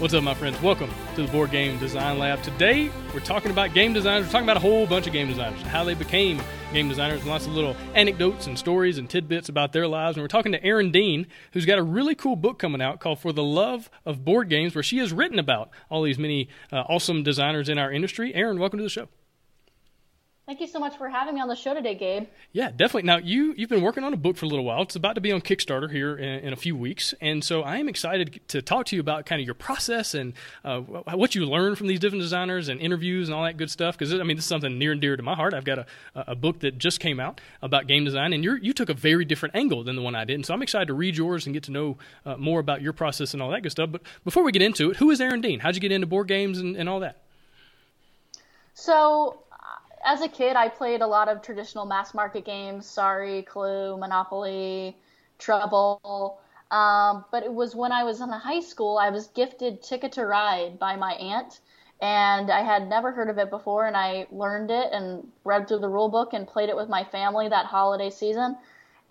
What's up, my friends? Welcome to the Board Game Design Lab. Today, we're talking about game designers. We're talking about a whole bunch of game designers, how they became game designers, and lots of little anecdotes and stories and tidbits about their lives. And we're talking to Erin Dean, who's got a really cool book coming out called For the Love of Board Games, where she has written about all these many uh, awesome designers in our industry. Erin, welcome to the show. Thank you so much for having me on the show today, Gabe. Yeah, definitely. Now you you've been working on a book for a little while. It's about to be on Kickstarter here in, in a few weeks, and so I am excited to talk to you about kind of your process and uh, what you learn from these different designers and interviews and all that good stuff. Because I mean, this is something near and dear to my heart. I've got a, a book that just came out about game design, and you you took a very different angle than the one I did, and so I'm excited to read yours and get to know uh, more about your process and all that good stuff. But before we get into it, who is Erin Dean? How'd you get into board games and, and all that? So as a kid, I played a lot of traditional mass market games, Sorry, Clue, Monopoly, Trouble. Um, but it was when I was in high school, I was gifted Ticket to Ride by my aunt, and I had never heard of it before, and I learned it and read through the rule book and played it with my family that holiday season,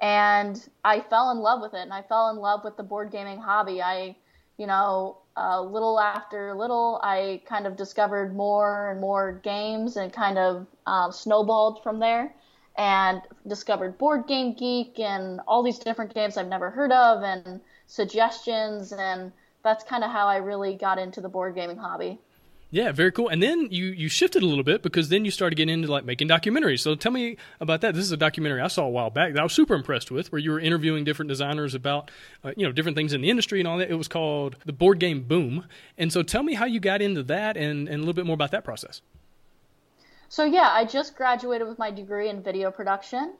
and I fell in love with it, and I fell in love with the board gaming hobby. I, you know, uh, little after little, I kind of discovered more and more games and kind of um, snowballed from there and discovered Board Game Geek and all these different games I've never heard of and suggestions. And that's kind of how I really got into the board gaming hobby. Yeah, very cool. And then you you shifted a little bit because then you started getting into like making documentaries. So tell me about that. This is a documentary I saw a while back that I was super impressed with, where you were interviewing different designers about uh, you know different things in the industry and all that. It was called the Board Game Boom. And so tell me how you got into that and, and a little bit more about that process. So yeah, I just graduated with my degree in video production.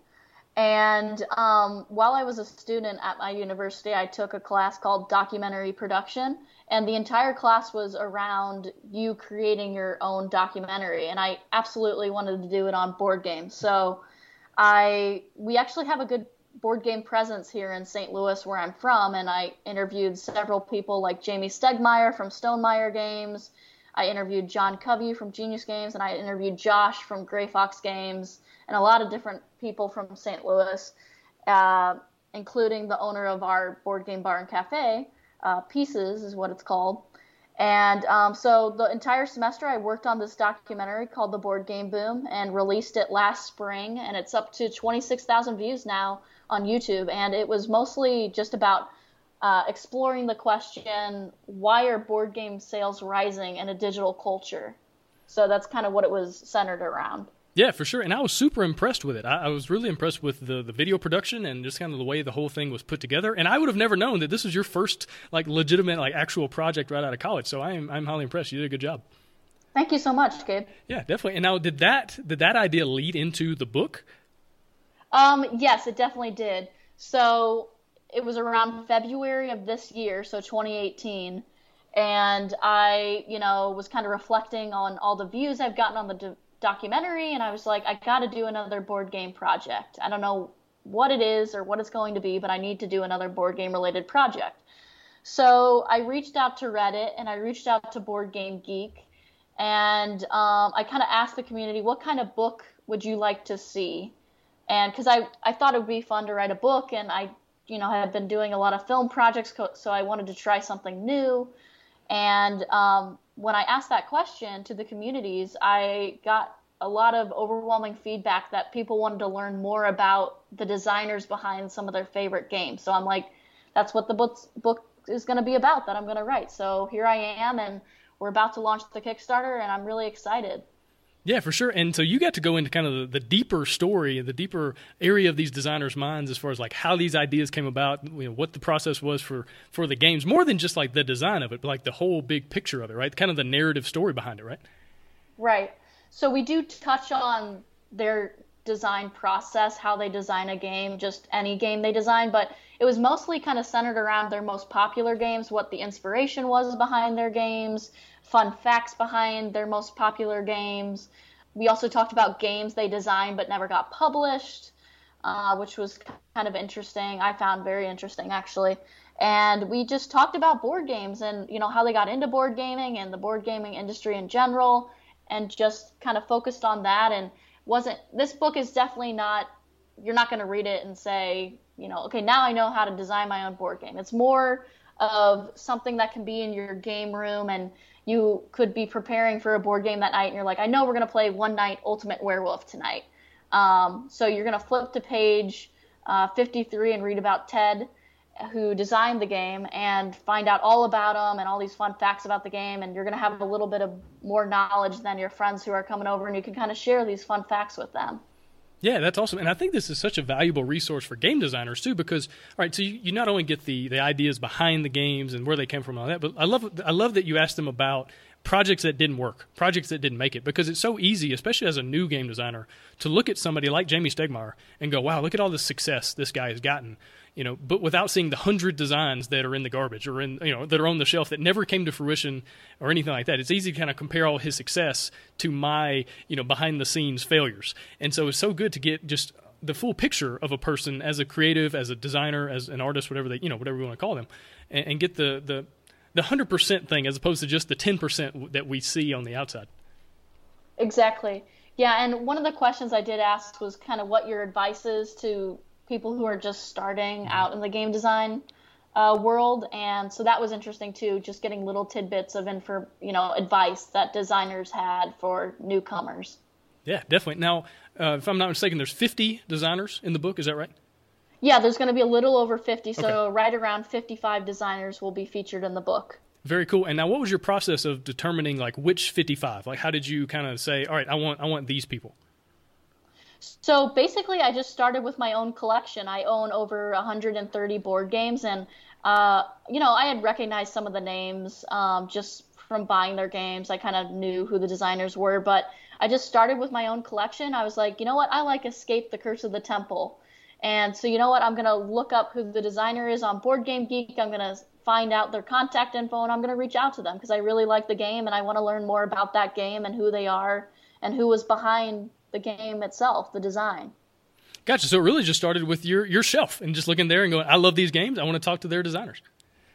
And um, while I was a student at my university, I took a class called documentary production, and the entire class was around you creating your own documentary. And I absolutely wanted to do it on board games. So I we actually have a good board game presence here in St. Louis, where I'm from, and I interviewed several people like Jamey Stegmaier from Stonemaier Games. I interviewed John Coveyou from Genius Games, and I interviewed Josh from Grey Fox Games, and a lot of different people from St. Louis, uh, including the owner of our board game bar and cafe. Uh, Pieces is what it's called. And um, so the entire semester, I worked on this documentary called The Board Game Boom and released it last spring. And it's up to 26,000 views now on YouTube. And it was mostly just about uh, exploring the question why are board game sales rising in a digital culture? So that's kind of what it was centered around. Yeah, for sure. And I was super impressed with it. I, I, was really impressed with the, the video production and just kind of the way the whole thing was put together. And I would have never known that this was your first like legitimate like actual project right out of college. So I am I'm highly impressed. You did a good job. Thank you so much, Gabe. Yeah, definitely. And now did that did that idea lead into the book? Um, yes, it definitely did. So it was around February of this year, so 2018, and I, you know, was kind of reflecting on all the views I've gotten on the documentary, and I was like, I got to do another board game project. I don't know what it is or what it's going to be, but I need to do another board game related project. So I reached out to Reddit and I reached out to Board Game Geek, and um, I kind of asked the community, what kind of book would you like to see? And because I, I thought it would be fun to write a book, and I you know, had been doing a lot of film projects, so I wanted to try something new. And um, when I asked that question to the communities, I got a lot of overwhelming feedback that people wanted to learn more about the designers behind some of their favorite games. So I'm like, that's what the book is going to be about that I'm going to write. So here I am, and we're about to launch the Kickstarter, and I'm really excited. Yeah, for sure. And so you got to go into kind of the, the, deeper story, the deeper area of these designers' minds as far as like how these ideas came about, you know, what the process was for for the games, more than just like the design of it, but like the whole big picture of it, right? Kind of the narrative story behind it, right? Right. So we do touch on their design process, how they design a game, just any game they design, but it was mostly kind of centered around their most popular games, what the inspiration was behind their games, fun facts behind their most popular games. We also talked about games they designed but never got published, uh, which was kind of interesting. I found very interesting actually. And we just talked about board games and you know how they got into board gaming and the board gaming industry in general, and just kind of focused on that. And wasn't this book is definitely not you're not going to read it and say you know okay now I know how to design my own board game. It's more of something that can be in your game room and you could be preparing for a board game that night and you're like, I know we're going to play One Night Ultimate Werewolf tonight. Um, so you're going to flip to page uh, 53 and read about Ted, who designed the game, and find out all about them and all these fun facts about the game. And you're going to have a little bit of more knowledge than your friends who are coming over, and you can kind of share these fun facts with them. Yeah, that's awesome. And I think this is such a valuable resource for game designers too, because all right, so you, you not only get the, the ideas behind the games and where they came from and all that, but I love I love that you asked them about projects that didn't work, projects that didn't make it, because it's so easy, especially as a new game designer, to look at somebody like Jamey Stegmaier and go, "Wow, look at all the success this guy has gotten." You know, but without seeing the hundred designs that are in the garbage or in, you know, that are on the shelf that never came to fruition or anything like that. It's easy to kind of compare all his success to my, you know, behind the scenes failures. And so it's so good to get just the full picture of a person as a creative, as a designer, as an artist, whatever they, you know, whatever we want to call them, and, and get the, the, the 100% thing as opposed to just the 10% that we see on the outside. Exactly. Yeah, and one of the questions I did ask was kind of what your advice is to people who are just starting mm-hmm. out in the game design uh, world, and so that was interesting too. Just getting little tidbits of info, you know, advice that designers had for newcomers. Yeah, definitely. Now, uh, if I'm not mistaken, there's 50 designers in the book. Is that right? Yeah, there's going to be a little over 50, so okay. right around 55 designers will be featured in the book. Very cool. And now, what was your process of determining like which 55? Like, how did you kind of say, all right, I want I want these people? So basically, I just started with my own collection. I own over 130 board games, and uh, you know, I had recognized some of the names um, just from buying their games. I kind of knew who the designers were, but I just started with my own collection. I was like, you know what? I like Escape the Curse of the Temple. And so, you know what? I'm going to look up who the designer is on Board Game Geek. I'm going to find out their contact info and I'm going to reach out to them because I really like the game and I want to learn more about that game and who they are and who was behind the game itself, the design. Gotcha. So it really just started with your your shelf and just looking there and going, I love these games. I want to talk to their designers.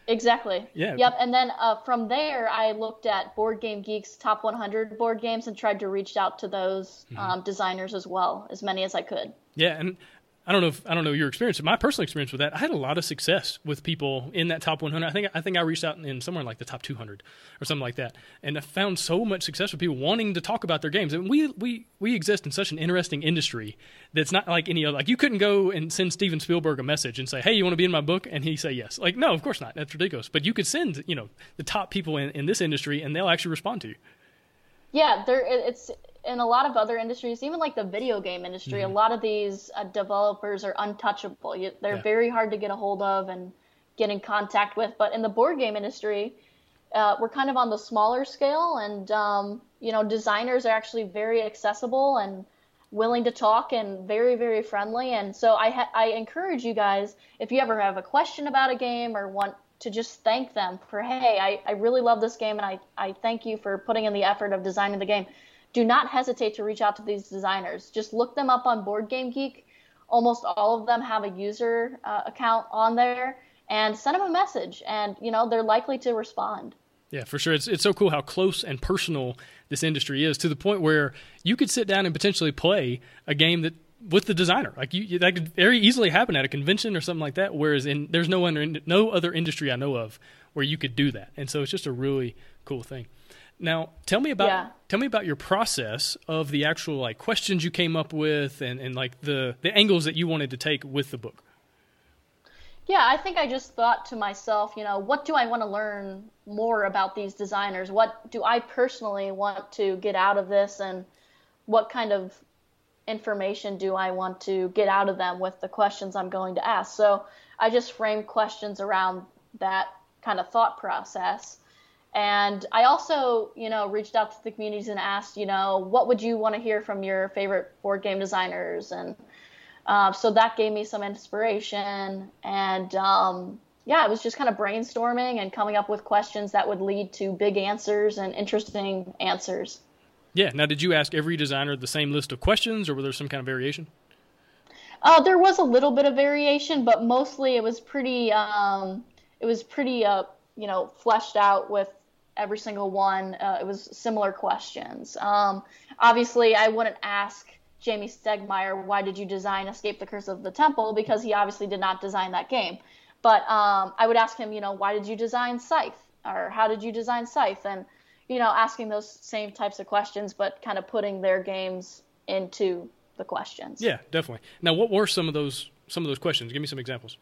Exactly. Yeah. Yep. And then uh, from there, I looked at Board Game Geek's top 100 board games and tried to reach out to those mm-hmm. um, designers as well, as many as I could. Yeah, and I don't know if I don't know your experience, but my personal experience with that, I had a lot of success with people in that top 100. I think I think I reached out in somewhere like the top 200 or something like that, and I found so much success with people wanting to talk about their games. And we we we exist in such an interesting industry that's not like any other. Like you couldn't go and send Steven Spielberg a message and say, "Hey, you want to be in my book?" and he say yes. Like no, of course not. That's ridiculous. But you could send you know the top people in, in this industry, and they'll actually respond to you. Yeah, there it's in a lot of other industries, even like the video game industry, mm-hmm. a lot of these uh, developers are untouchable. You, they're yeah. very hard to get a hold of and get in contact with. But in the board game industry, uh, we're kind of on the smaller scale, and um, you know, designers are actually very accessible and willing to talk and very very friendly. And so I ha- I encourage you guys if you ever have a question about a game or want to just thank them for hey I, I really love this game and I, I thank you for putting in the effort of designing the game do not hesitate to reach out to these designers just look them up on board game geek almost all of them have a user uh, account on there and send them a message and you know they're likely to respond yeah, for sure. It's it's so cool how close and personal this industry is to the point where you could sit down and potentially play a game that with the designer. Like you, that could very easily happen at a convention or something like that. Whereas in there's no other no other industry I know of where you could do that, and so it's just a really cool thing. Now, tell me about yeah. tell me about your process of the actual like questions you came up with, and and like the the angles that you wanted to take with the book. Yeah, I think I just thought to myself, you know, what do I want to learn more about these designers? What do I personally want to get out of this, and what kind of information do I want to get out of them with the questions I'm going to ask? So I just framed questions around that kind of thought process. And I also, you know, reached out to the communities and asked, you know, what would you want to hear from your favorite board game designers? And uh, so that gave me some inspiration. And um, yeah, it was just kind of brainstorming and coming up with questions that would lead to big answers and interesting answers. Yeah. Now, did you ask every designer the same list of questions, or were there some kind of variation? Uh, there was a little bit of variation, but mostly it was pretty. Um, it was pretty, uh, you know, fleshed out with every single one. Uh, it was similar questions. Um, obviously, I wouldn't ask Jamey Stegmaier, why did you design Escape the Curse of the Temple? Because he obviously did not design that game. But um, I would ask him, you know, why did you design Scythe? Or how did you design Scythe? And, you know, asking those same types of questions, but kind of putting their games into the questions. Yeah, definitely. Now, what were some of those some of those questions? Give me some examples.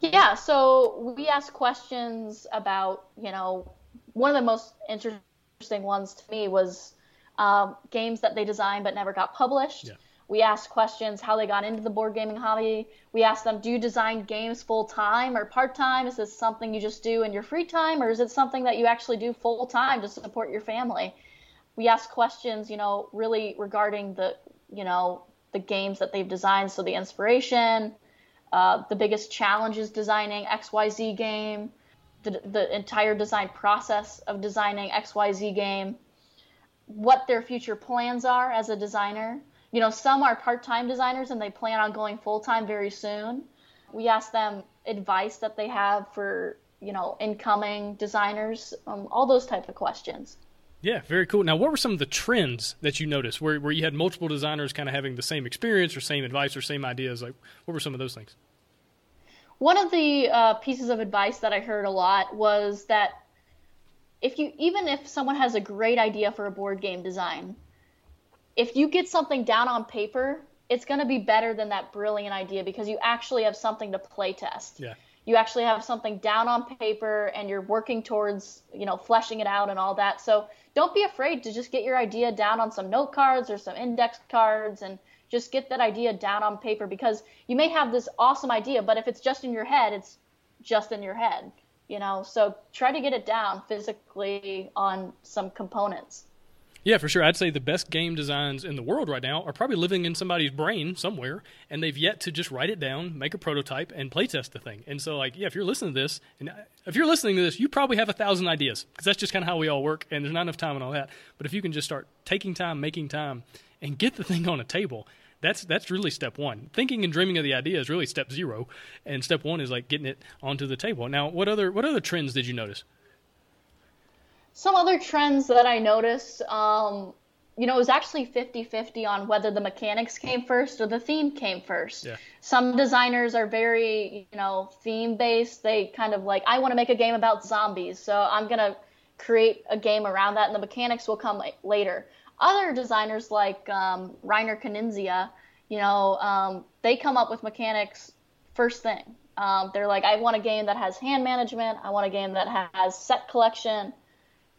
Yeah, so we asked questions about, you know, one of the most interesting ones to me was um, games that they designed but never got published. Yeah. We asked questions how they got into the board gaming hobby. We asked them, do you design games full time or part time? Is this something you just do in your free time, or is it something that you actually do full time to support your family? We asked questions, you know, really regarding the, you know, the games that they've designed, so the inspiration, uh, the biggest challenges designing XYZ game, the, the entire design process of designing XYZ game, what their future plans are as a designer. You know, some are part time designers and they plan on going full time very soon. We ask them advice that they have for, you know, incoming designers, um, all those type of questions. Yeah, very cool. Now, what were some of the trends that you noticed where, where you had multiple designers kind of having the same experience or same advice or same ideas? Like, what were some of those things? One of the uh, pieces of advice that I heard a lot was that if you even if someone has a great idea for a board game design, if you get something down on paper, it's going to be better than that brilliant idea because you actually have something to play test. Yeah. You actually have something down on paper and you're working towards, you know, fleshing it out and all that. So don't be afraid to just get your idea down on some note cards or some index cards and just get that idea down on paper because you may have this awesome idea, but if it's just in your head, it's just in your head you know so try to get it down physically on some components yeah, for sure. I'd say the best game designs in the world right now are probably living in somebody's brain somewhere, and they've yet to just write it down, make a prototype, and playtest the thing. And so, like, yeah, if you're listening to this, and if you're listening to this, you probably have a thousand ideas because that's just kind of how we all work, and there's not enough time and all that. But if you can just start taking time, making time, and get the thing on a table, that's that's really step one. Thinking and dreaming of the idea is really step zero, and step one is like getting it onto the table. Now, what other what other trends did you notice? Some other trends that I noticed, um, you know, it was actually 50-50 on whether the mechanics came first or the theme came first. Yeah. Some designers are very, you know, theme based. They kind of like, I want to make a game about zombies, so I'm gonna create a game around that, and the mechanics will come later other designers like um, Reiner Knizia, you know, um, they come up with mechanics first thing. Um, they're like, I want a game that has hand management. I want a game that has set collection.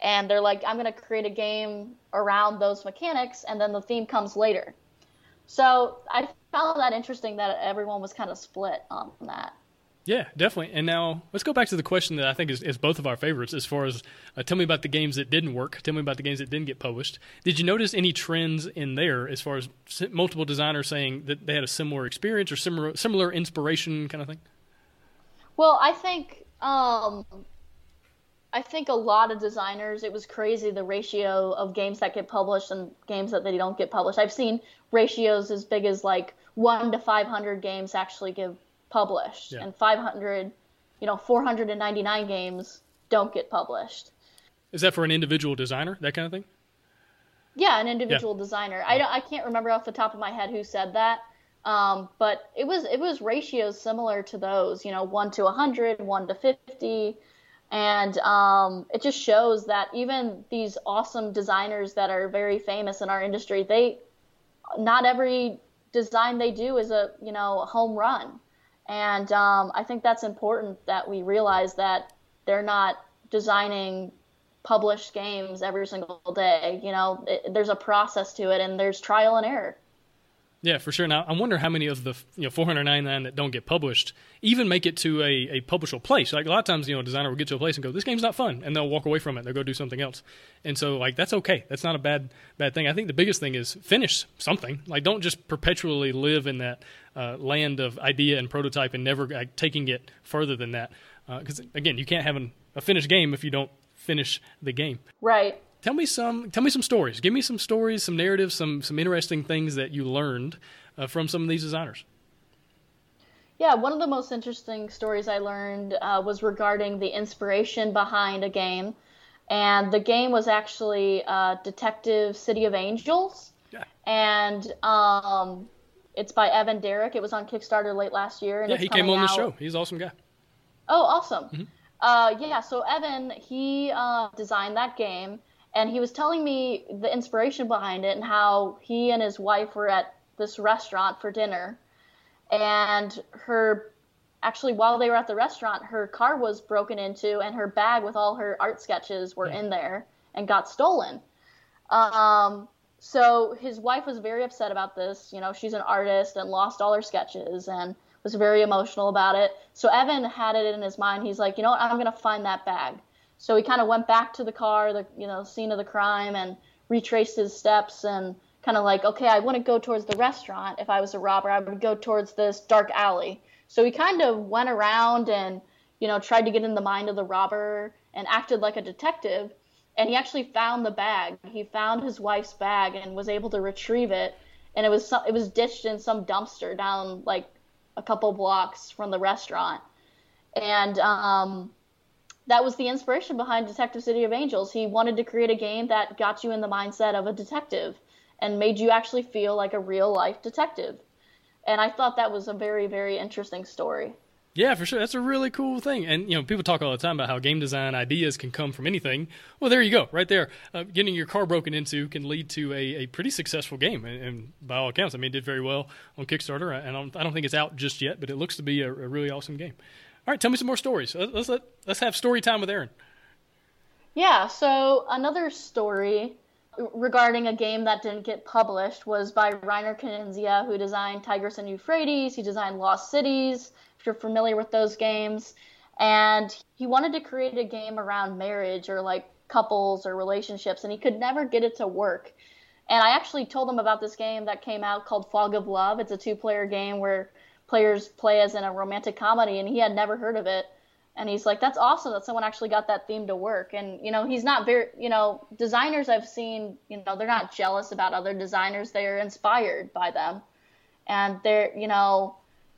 And they're like, I'm going to create a game around those mechanics, and then the theme comes later. So I found that interesting that everyone was kind of split on that. Yeah, definitely. And now let's go back to the question that I think is, is both of our favorites as far as uh, tell me about the games that didn't work. Tell me about the games that didn't get published. Did you notice any trends in there as far as multiple designers saying that they had a similar experience or similar similar inspiration kind of thing? Well, I think um, I think a lot of designers it was crazy the ratio of games that get published and games that they don't get published. I've seen ratios as big as like 1 to 500 games actually give published, yeah. and 500, you know, 499 games don't get published. Is that for an individual designer, that kind of thing? Yeah, an individual yeah. designer. I I can't remember off the top of my head who said that, um, but it was it was ratios similar to those. You know, one to 100, one to 50, and um, it just shows that even these awesome designers that are very famous in our industry, they not every design they do is a you know a home run. And um, I think that's important that we realize that they're not designing published games every single day. You know, it, there's a process to it, and there's trial and error. Yeah, for sure. Now, I wonder how many of the you know 499 that don't get published even make it to a, a publishable place. Like a lot of times, you know, a designer will get to a place and go, "This game's not fun," and they'll walk away from it. They'll go do something else. And so, like, that's okay. That's not a bad bad thing. I think the biggest thing is finish something. Like, don't just perpetually live in that uh, land of idea and prototype and never like, taking it further than that. Because uh, again, you can't have an, a finished game if you don't finish the game. Right. Tell me some. Tell me some stories. Give me some stories, some narratives, some some interesting things that you learned uh, from some of these designers. Yeah, one of the most interesting stories I learned uh, was regarding the inspiration behind a game, and the game was actually uh, Detective City of Angels, yeah. and um, it's by Evan Derrick. It was on Kickstarter late last year. And yeah, he came on the show. He's an awesome guy. Oh, awesome. Mm-hmm. Uh, yeah, so Evan he uh, designed that game, and he was telling me the inspiration behind it and how he and his wife were at this restaurant for dinner, and her actually while they were at the restaurant, her car was broken into, and her bag with all her art sketches were in there and got stolen. Um, so his wife was very upset about this. You know, she's an artist and lost all her sketches and was very emotional about it. So Evan had it in his mind. He's like, you know what? I'm gonna find that bag. So he kind of went back to the car, the you know scene of the crime, and retraced his steps and kind of like, okay, I wouldn't go towards the restaurant. If I was a robber, I would go towards this dark alley. So he kind of went around and you know tried to get in the mind of the robber and acted like a detective. And he actually found the bag. He found his wife's bag and was able to retrieve it. And it was it was ditched in some dumpster down like a couple blocks from the restaurant. And um, that was the inspiration behind Detective City of Angels. He wanted to create a game that got you in the mindset of a detective and made you actually feel like a real life detective. And I thought that was a very, very interesting story. Yeah, for sure. That's a really cool thing. And you know, people talk all the time about how game design ideas can come from anything. Well, there you go, right there. Uh, getting your car broken into can lead to a, a pretty successful game, and, and, by all accounts, I mean, it did very well on Kickstarter. And I don't, I don't think it's out just yet, but it looks to be a, a, really awesome game. All right, tell me some more stories. Let's let, let's have story time with Erin. Yeah. So another story regarding a game that didn't get published was by Reiner Knizia, who designed Tigris and Euphrates. He designed Lost Cities if you're familiar with those games. And he wanted to create a game around marriage or like couples or relationships, and he could never get it to work. And I actually told him about this game that came out called Fog of Love. It's a two player game where players play as in a romantic comedy, and he had never heard of it. And he's like, that's awesome that someone actually got that theme to work. And, you know, he's not very, you know, designers I've seen, you know, they're not jealous about other designers. They're inspired by them. And they're, you know,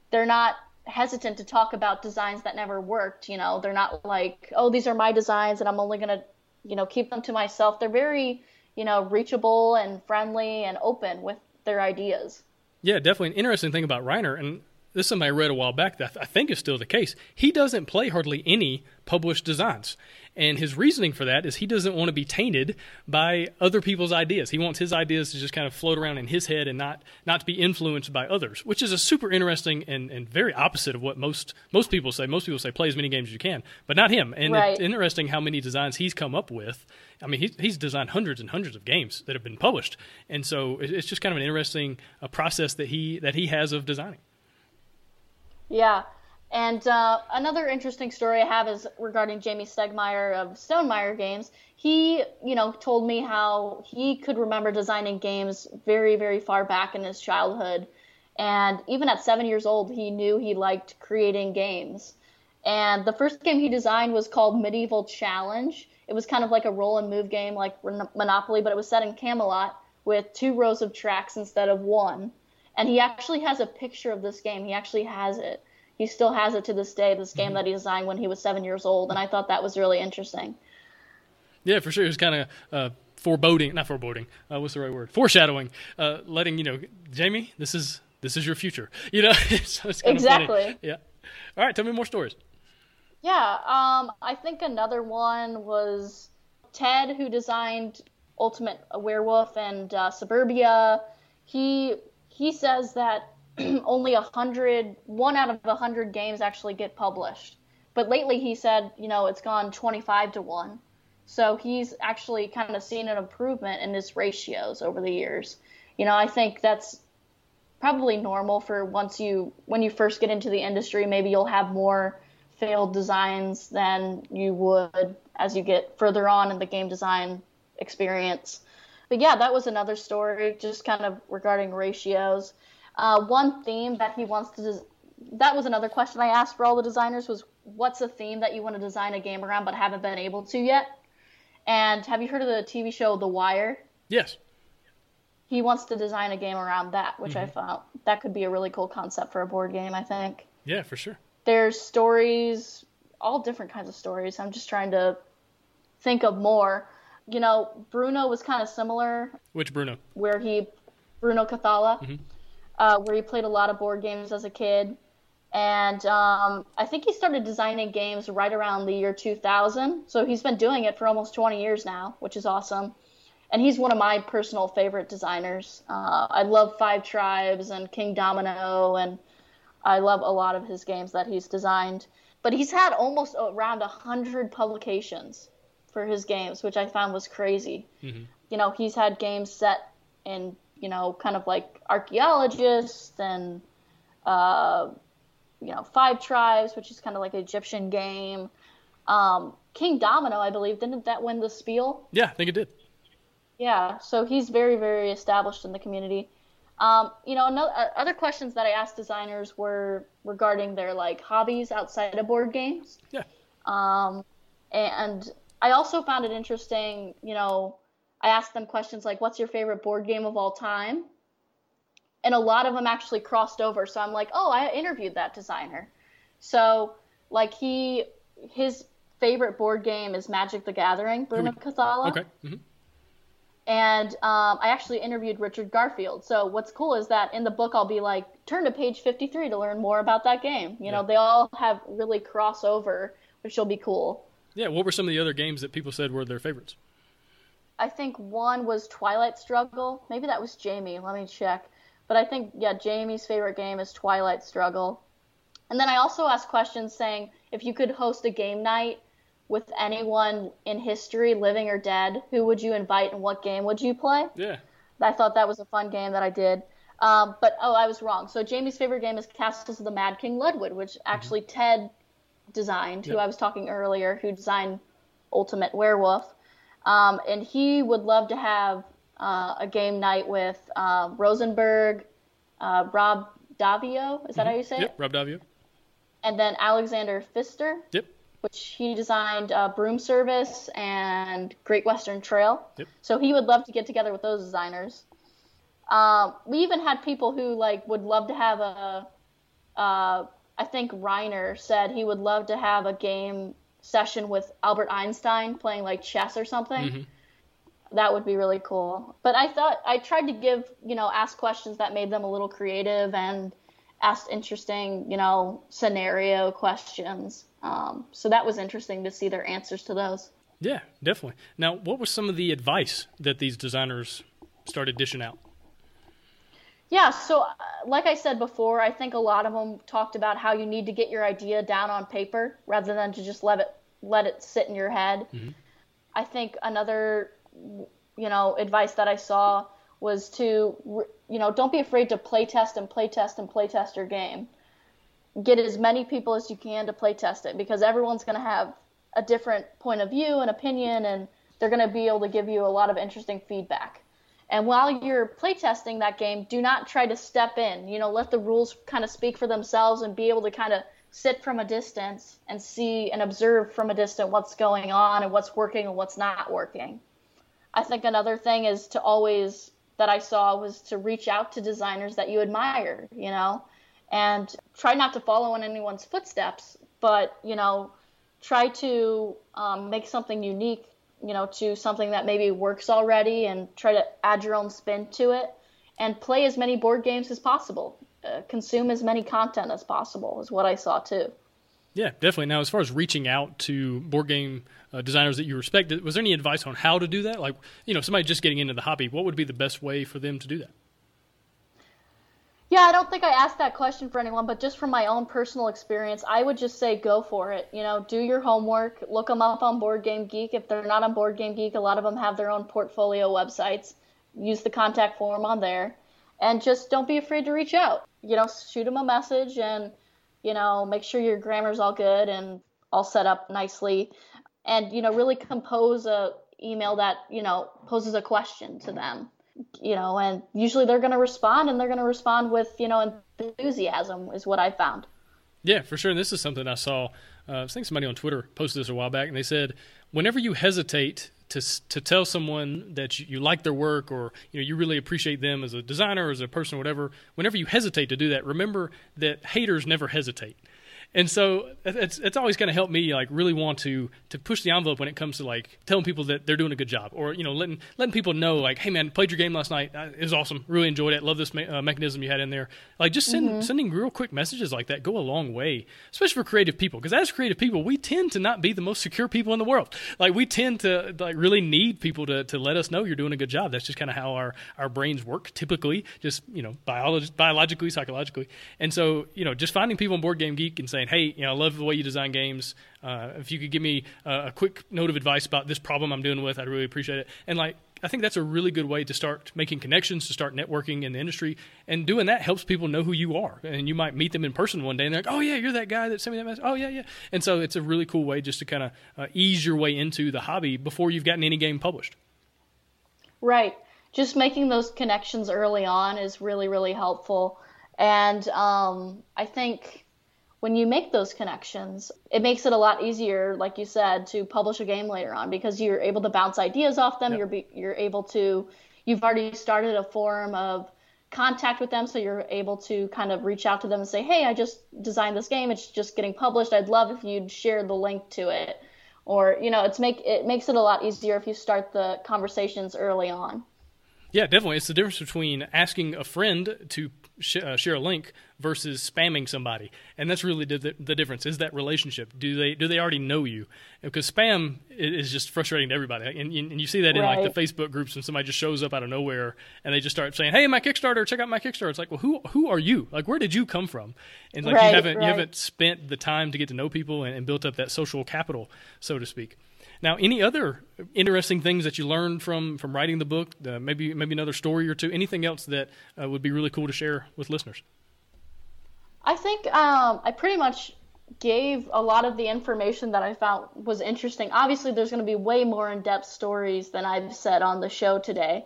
they're not hesitant to talk about designs that never worked. You know, they're not like, oh, these are my designs and I'm only going to, you know, keep them to myself. They're very, you know, reachable and friendly and open with their ideas. Yeah, definitely. An interesting thing about Reiner, and this is something I read a while back that I think is still the case. He doesn't play hardly any published designs. And his reasoning for that is he doesn't want to be tainted by other people's ideas. He wants his ideas to just kind of float around in his head and not, not to be influenced by others, which is a super interesting and, and very opposite of what most, most people say. Most people say play as many games as you can, but not him. And right. it's interesting how many designs he's come up with. I mean, he's, he's designed hundreds and hundreds of games that have been published. And so it's just kind of an interesting uh, process that he, that he has of designing. Yeah. And uh, another interesting story I have is regarding Jamey Stegmaier of Stonemaier Games. He, you know, told me how he could remember designing games very, very far back in his childhood. And even at seven years old, he knew he liked creating games. And the first game he designed was called Medieval Challenge. It was kind of like a roll and move game like Monopoly, but it was set in Camelot with two rows of tracks instead of one. And he actually has a picture of this game. He actually has it he still has it to this day. This game mm-hmm. that he designed when he was seven years old, and I thought that was really interesting. Yeah, for sure. It was kind of uh, foreboding, not foreboding. Uh, what's the right word? Foreshadowing, uh, letting you know, Jamey, this is this is your future. You know, so it's exactly. Funny. Yeah. All right, tell me more stories. Yeah, um, I think another one was Ted, who designed Ultimate Werewolf and uh, Suburbia. He he says that only a hundred, one out of a hundred games actually get published. But lately, he said, you know, it's gone 25 to one. So he's actually kind of seen an improvement in his ratios over the years. You know, I think that's probably normal for once you when you first get into the industry. Maybe you'll have more failed designs than you would as you get further on in the game design experience. But yeah, that was another story, just kind of regarding ratios. Uh, one theme that he wants to des- that was another question I asked for all the designers was what's a theme that you want to design a game around but haven't been able to yet? And have you heard of the TV show The Wire? Yes. He wants to design a game around that, which mm-hmm. I thought that could be a really cool concept for a board game, I think. Yeah, for sure. There's stories, all different kinds of stories. I'm just trying to think of more. You know, Bruno was kind of similar. Which Bruno? Where he, Bruno Cathala, mm-hmm. uh, where he played a lot of board games as a kid. And um, I think he started designing games right around the year 2000. So he's been doing it for almost 20 years now, which is awesome. And he's one of my personal favorite designers. Uh, I love Five Tribes and Kingdomino, and I love a lot of his games that he's designed. But he's had almost around 100 publications for his games, which I found was crazy. Mm-hmm. You know, he's had games set in, you know, kind of like archaeologists and. Uh, you know, Five Tribes, which is kind of like an Egyptian game. Um, Kingdomino, I believe, didn't that win the Spiel? Yeah, I think it did. Yeah, so he's very, very established in the community. Um, you know, another, uh, other questions that I asked designers were regarding their like hobbies outside of board games. Yeah. Um, and I also found it interesting. You know, I asked them questions like, "What's your favorite board game of all time?" and a lot of them actually crossed over. So I'm like, oh, I interviewed that designer. So like he his favorite board game is Magic the Gathering, Bruno Cathala. Okay. Mm-hmm. And um, I actually interviewed Richard Garfield. So what's cool is that in the book I'll be like, turn to page 53 to learn more about that game. You yeah. know, they all have really crossover, which will be cool. Yeah. What were some of the other games that people said were their favorites? I think one was Twilight Struggle. Maybe that was Jamey. Let me check. But I think, yeah, Jamey's favorite game is Twilight Struggle. And then I also asked questions saying if you could host a game night with anyone in history, living or dead, who would you invite and what game would you play? Yeah. I thought that was a fun game that I did. Um, but oh, I was wrong. So Jamey's favorite game is Castles of the Mad King Ludwig, which actually mm-hmm. Ted designed, who I was talking earlier, who designed Ultimate Werewolf. Um, and he would love to have uh, a game night with uh, Rosenberg, uh, Rob Daviau. Is that mm-hmm. how you say it? yep, it? Rob Daviau. And then Alexander Pfister. Yep. Which he designed uh, Broom Service and Great Western Trail. Yep. So he would love to get together with those designers. Um, we even had people who like would love to have a. I think Reiner said he would love to have a game session with Albert Einstein playing like chess or something. Mm-hmm that would be really cool. But I thought I tried to give, you know, ask questions that made them a little creative and asked interesting, you know, scenario questions. Um, so that was interesting to see their answers to those. Yeah, definitely. Now, what was some of the advice that these designers started dishing out? Yeah, so uh, like I said before, I think a lot of them talked about how you need to get your idea down on paper rather than to just let it let it sit in your head. Mm-hmm. I think another you know, advice that I saw was to, you know, don't be afraid to play test and play test and play test your game. Get as many people as you can to play test it because everyone's going to have a different point of view and opinion, and they're going to be able to give you a lot of interesting feedback. And while you're playtesting that game, do not try to step in. You know, let the rules kind of speak for themselves and be able to kind of sit from a distance and see and observe from a distance what's going on and what's working and what's not working. I think another thing is to always that I saw was to reach out to designers that you admire, you know, and try not to follow in anyone's footsteps, but you know, try to um, make something unique, you know, to something that maybe works already, and try to add your own spin to it, and play as many board games as possible, uh, consume as many content as possible, is what I saw too. Yeah, definitely. Now, as far as reaching out to board game uh, designers that you respect, was there any advice on how to do that? Like, you know, somebody just getting into the hobby, what would be the best way for them to do that? Yeah, I don't think I asked that question for anyone, but just from my own personal experience, I would just say go for it. You know, do your homework, look them up on Board Game Geek. If they're not on Board Game Geek, a lot of them have their own portfolio websites. Use the contact form on there and just don't be afraid to reach out. You know, shoot them a message and, you know, make sure your grammar's all good and all set up nicely. And, you know, really compose a email that, you know, poses a question to them. You know, and usually they're going to respond and they're going to respond with, you know, enthusiasm is what I found. Yeah, for sure. And this is something I saw. Uh, I think somebody on Twitter posted this a while back, and they said whenever you hesitate to to tell someone that you, you, like their work or you know you really appreciate them as a designer or as a person or whatever, whenever you hesitate to do that, remember that haters never hesitate and so it's it's always going to help me like really want to to push the envelope when it comes to like telling people that they're doing a good job or you know letting letting people know like hey man played your game last night. Uh, it was awesome. Really enjoyed it. Love this me- uh, mechanism you had in there. Like just send, mm-hmm. sending real quick messages like that go a long way especially for creative people. Because as creative people we tend to not be the most secure people in the world. Like we tend to like really need people to, to let us know you're doing a good job. That's just kind of how our our brains work typically just you know biolog- biologically psychologically. And so you know just finding people on board game geek and saying saying, "Hey, you know, I love the way you design games. Uh, if you could give me uh, a quick note of advice about this problem I'm dealing with, I'd really appreciate it." And like, I think that's a really good way to start making connections, to start networking in the industry, and doing that helps people know who you are. And you might meet them in person one day, and they're like, "Oh yeah, you're that guy that sent me that message." Oh yeah, yeah. And so it's a really cool way just to kind of uh, ease your way into the hobby before you've gotten any game published. Right. Just making those connections early on is really, really helpful. And um, I think when you make those connections, it makes it a lot easier, like you said, to publish a game later on because you're able to bounce ideas off them. Yep. You're be, you're able to you've already started a form of contact with them, so you're able to kind of reach out to them and say, "Hey, I just designed this game. It's just getting published. I'd love if you'd share the link to it." Or you know, it's make it makes it a lot easier if you start the conversations early on. Yeah, definitely. It's the difference between asking a friend to sh- uh, share a link versus spamming somebody, and that's really the, the difference. Is that relationship? Do they do they already know you? Because spam is just frustrating to everybody, and, and you see that in like the Facebook groups when somebody just shows up out of nowhere and they just start saying, "Hey, my Kickstarter, check out my Kickstarter." It's like, well, who who are you? Like, where did you come from? And like right, you haven't right. you haven't spent the time to get to know people and, and built up that social capital, so to speak. Now, any other interesting things that you learned from from writing the book? Uh, maybe maybe another story or two. Anything else that uh, would be really cool to share with listeners? I think um, I pretty much gave a lot of the information that I found was interesting. Obviously, there's going to be way more in depth stories than I've said on the show today.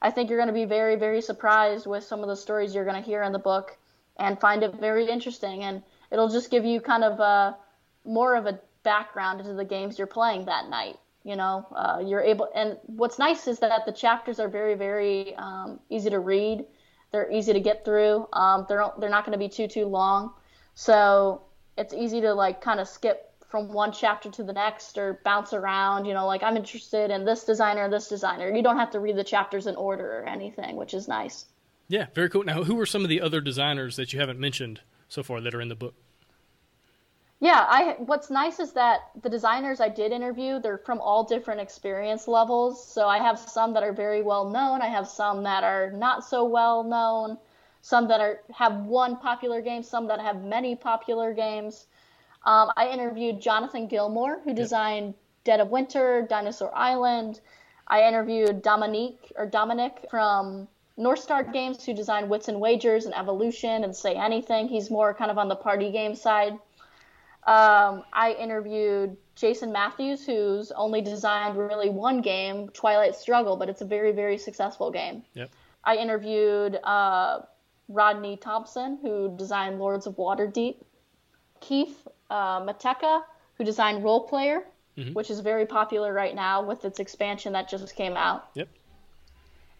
I think you're going to be very, very surprised with some of the stories you're going to hear in the book and find it very interesting. And it'll just give you kind of a, more of a background into the games you're playing that night. You know, uh, you're able, and what's nice is that the chapters are very, very um, easy to read. They're easy to get through. Um, they're they're not going to be too too long, so it's easy to like kind of skip from one chapter to the next or bounce around. You know, like I'm interested in this designer, this designer. You don't have to read the chapters in order or anything, which is nice. Yeah, very cool. Now, who are some of the other designers that you haven't mentioned so far that are in the book? Yeah, I what's nice is that the designers I did interview, they're from all different experience levels. So I have some that are very well known, I have some that are not so well known, some that are have one popular game, some that have many popular games. Um, I interviewed Jonathan Gilmour, who designed Dead of Winter, Dinosaur Island. I interviewed Dominique or Dominic from North Star Games, who designed Wits and Wagers and Evolution and Say Anything. He's more kind of on the party game side. Um, I interviewed Jason Matthews, who's only designed really one game, Twilight Struggle, but it's a very, very successful game. Yep. I interviewed uh, Rodney Thompson, who designed Lords of Waterdeep. Keith uh, Matejka, who designed Roll Player, mm-hmm. which is very popular right now with its expansion that just came out. Yep.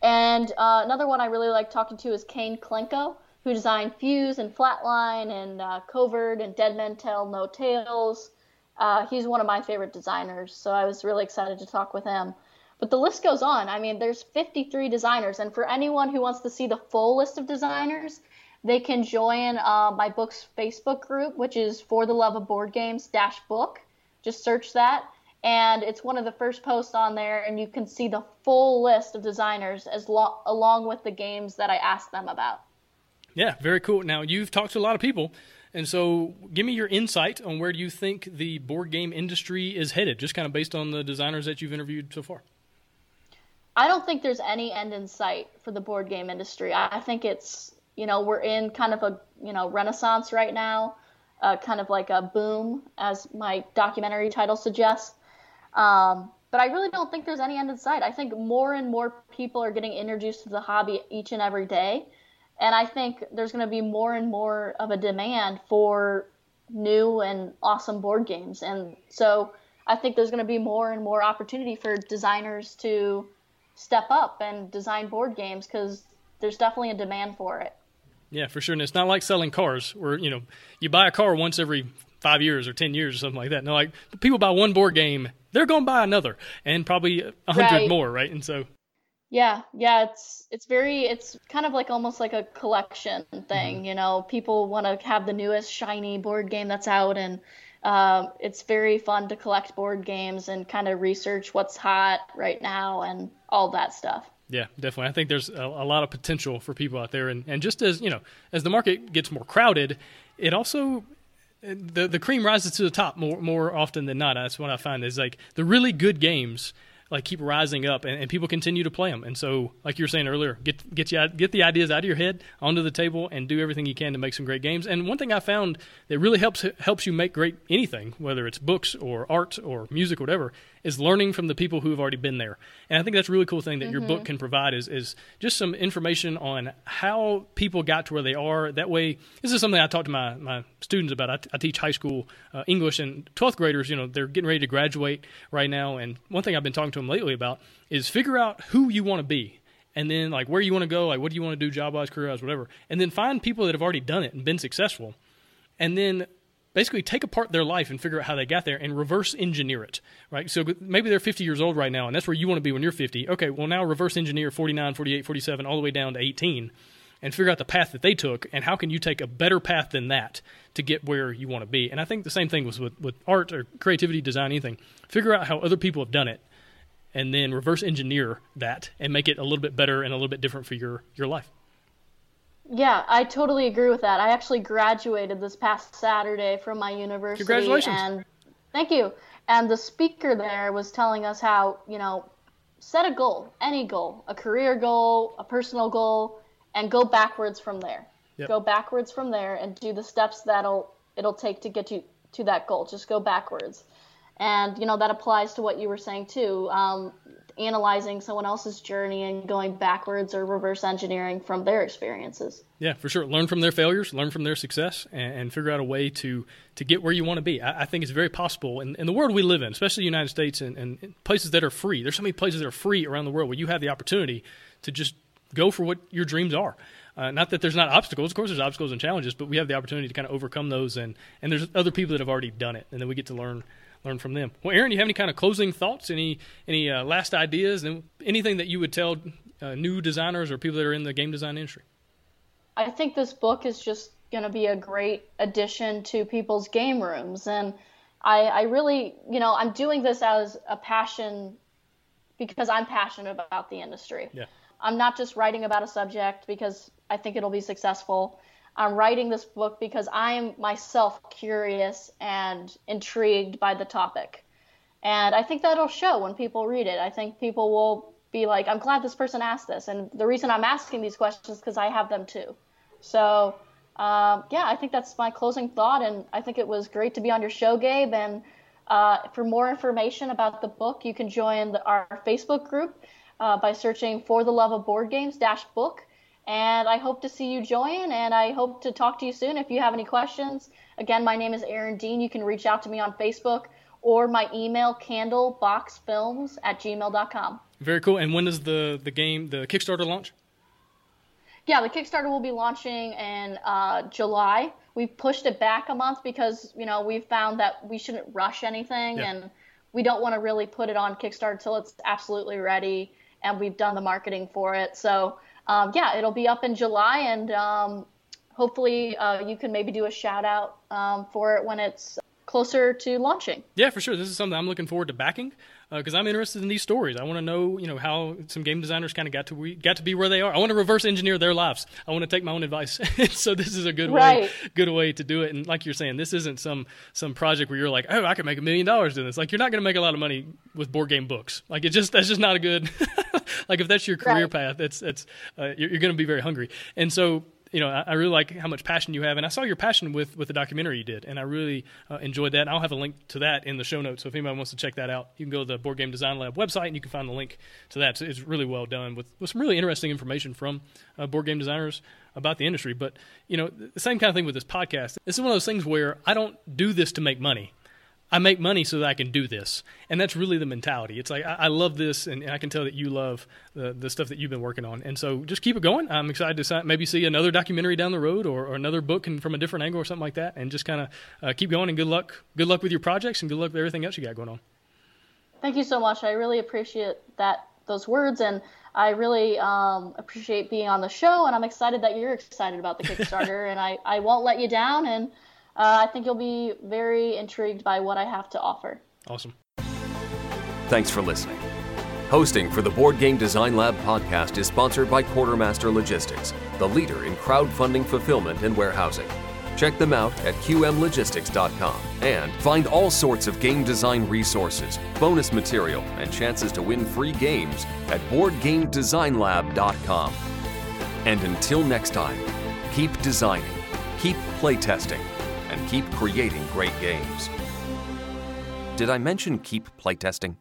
And uh, another one I really like talking to is Kane Klenko, who designed Fuse and Flatline and uh, Covert and Dead Men Tell No Tales. Uh, he's one of my favorite designers, so I was really excited to talk with him. But the list goes on. I mean, there's 53 designers, and for anyone who wants to see the full list of designers, they can join uh, my book's Facebook group, which is For the Love of Board Games dash book. Just search that, and it's one of the first posts on there, and you can see the full list of designers as lo- along with the games that I asked them about. Yeah, very cool. Now you've talked to a lot of people, and so give me your insight on where do you think the board game industry is headed, just kind of based on the designers that you've interviewed so far. I don't think there's any end in sight for the board game industry. I, think it's you know we're in kind of a you know renaissance right now, uh, kind of like a boom, as my documentary title suggests. Um, but I really don't think there's any end in sight. I think more and more people are getting introduced to the hobby each and every day, and I think there's going to be more and more of a demand for new and awesome board games, and so I think there's going to be more and more opportunity for designers to step up and design board games because there's definitely a demand for it. Yeah, for sure. And it's not like selling cars where, you know, you buy a car once every five years or 10 years or something like that. No, like people buy one board game, they're going to buy another and probably a hundred right. more. Right. And so. Yeah. Yeah. It's, it's very, it's kind of like almost like a collection thing. Mm-hmm. You know, people want to have the newest shiny board game that's out and, um, it's very fun to collect board games and kind of research what's hot right now and all that stuff. Yeah, definitely. I think there's a, a, lot of potential for people out there, and, and just as you know, as the market gets more crowded, it also the the cream rises to the top more more often than not. That's what I find is like the really good games like keep rising up and, and, people continue to play them. And so, like you were saying earlier, get get you get the ideas out of your head onto the table and do everything you can to make some great games. And one thing I found that really helps helps you make great anything, whether it's books or art or music, or whatever, is learning from the people who have already been there. And I think that's a really cool thing that mm-hmm. your book mm-hmm. can provide is is just some information on how people got to where they are. That way, this is something I talk to my my students about. I, t- I teach high school uh, English and 12th graders. You know, they're getting ready to graduate right now. And one thing I've been talking to them lately about is figure out who you want to be and then like where you want to go, like what do you want to do job wise, career wise, whatever. And then find people that have already done it and been successful. And then basically take apart their life and figure out how they got there and reverse engineer it, right? So maybe they're 50 years old right now and that's where you want to be when you're 50. Okay, well now reverse engineer 49, 48, 47 all the way down to 18 and figure out the path that they took and how can you take a better path than that to get where you want to be. And I think the same thing was with, with art or creativity, design, anything. Figure out how other people have done it and then reverse engineer that and make it a little bit better and a little bit different for your, your life. Yeah, I totally agree with that. I actually graduated this past Saturday from my university. Congratulations. And thank you. And the speaker there was telling us how, you know, set a goal, any goal, a career goal, a personal goal, and go backwards from there. Yep. Go backwards from there and do the steps that'll it'll take to get you to that goal. Just go backwards. And you know that applies to what you were saying too. Um, analyzing someone else's journey and going backwards or reverse engineering from their experiences. Yeah, for sure. Learn from their failures, learn from their success, and, and figure out a way to to get where you want to be. I, I think it's very possible in, in, the world we live in, especially the United States and, and places that are free. There's so many places that are free around the world where you have the opportunity to just go for what your dreams are. Uh, not that there's not obstacles. Of course, there's obstacles and challenges, but we have the opportunity to kind of overcome those, and and there's other people that have already done it, and then we get to learn learn from them. Well, Erin, do you have any kind of closing thoughts? Any any uh, last ideas? And anything that you would tell uh, new designers or people that are in the game design industry? I think this book is just going to be a great addition to people's game rooms, and I, I really, you know, I'm doing this as a passion because I'm passionate about the industry. Yeah. I'm not just writing about a subject because I think it'll be successful. I'm writing this book because I'm myself curious and intrigued by the topic. And I think that'll show when people read it. I think people will be like, I'm glad this person asked this. And the reason I'm asking these questions is because I have them too. So, um, yeah, I think that's my closing thought. And I think it was great to be on your show, Gabe. And uh, for more information about the book, you can join the, our Facebook group uh, by searching For the Love of Board Games dash book. And I hope to see you join, and I hope to talk to you soon. If you have any questions, again, my name is Erin Dean. You can reach out to me on Facebook or my email, candleboxfilms at gmail.com. Very cool. And when does the, the game, the Kickstarter launch? Yeah, the Kickstarter will be launching in uh, July. We've pushed it back a month because, you know, we've found that we shouldn't rush anything yeah. and we don't want to really put it on Kickstarter until it's absolutely ready and we've done the marketing for it. So um, yeah, it'll be up in July, and um, hopefully uh, you can maybe do a shout out um, for it when it's closer to launching. Yeah, for sure. This is something I'm looking forward to backing because uh, I'm interested in these stories. I want to know, you know, how some game designers kind of got to we, got to be where they are. I want to reverse engineer their lives. I want to take my own advice. so this is a good right. way, good way to do it. And like you're saying, this isn't some some project where you're like, oh, I could make a million dollars doing this. Like you're not going to make a lot of money with board game books. Like it just that's just not a good like if that's your career Right. path, it's it's uh, you're, you're going to be very hungry. And so you know, I, I really like how much passion you have, and I saw your passion with with the documentary you did, and I really uh, enjoyed that. And I'll have a link to that in the show notes, so if anybody wants to check that out, you can go to the Board Game Design Lab website, and you can find the link to that. So it's really well done with with some really interesting information from uh, board game designers about the industry. But you know, the same kind of thing with this podcast. This is one of those things where I don't do this to make money. I make money so that I can do this. And that's really the mentality. It's like, I, I love this, and I can tell that you love the, the stuff that you've been working on. And so just keep it going. I'm excited to maybe see another documentary down the road or, or another book and from a different angle or something like that. And just kind of uh, keep going and good luck. Good luck with your projects and good luck with everything else you got going on. Thank you so much. I really appreciate that those words, and I really um, appreciate being on the show. And I'm excited that you're excited about the Kickstarter, and I, I won't let you down. And uh, I think you'll be very intrigued by what I have to offer. Awesome. Thanks for listening. Hosting for the Board Game Design Lab podcast is sponsored by Quartermaster Logistics, the leader in crowdfunding fulfillment and warehousing. Check them out at qmlogistics.com and find all sorts of game design resources, bonus material, and chances to win free games at boardgamedesignlab.com. And until next time, keep designing, keep playtesting, and keep creating great games. Did I mention keep playtesting?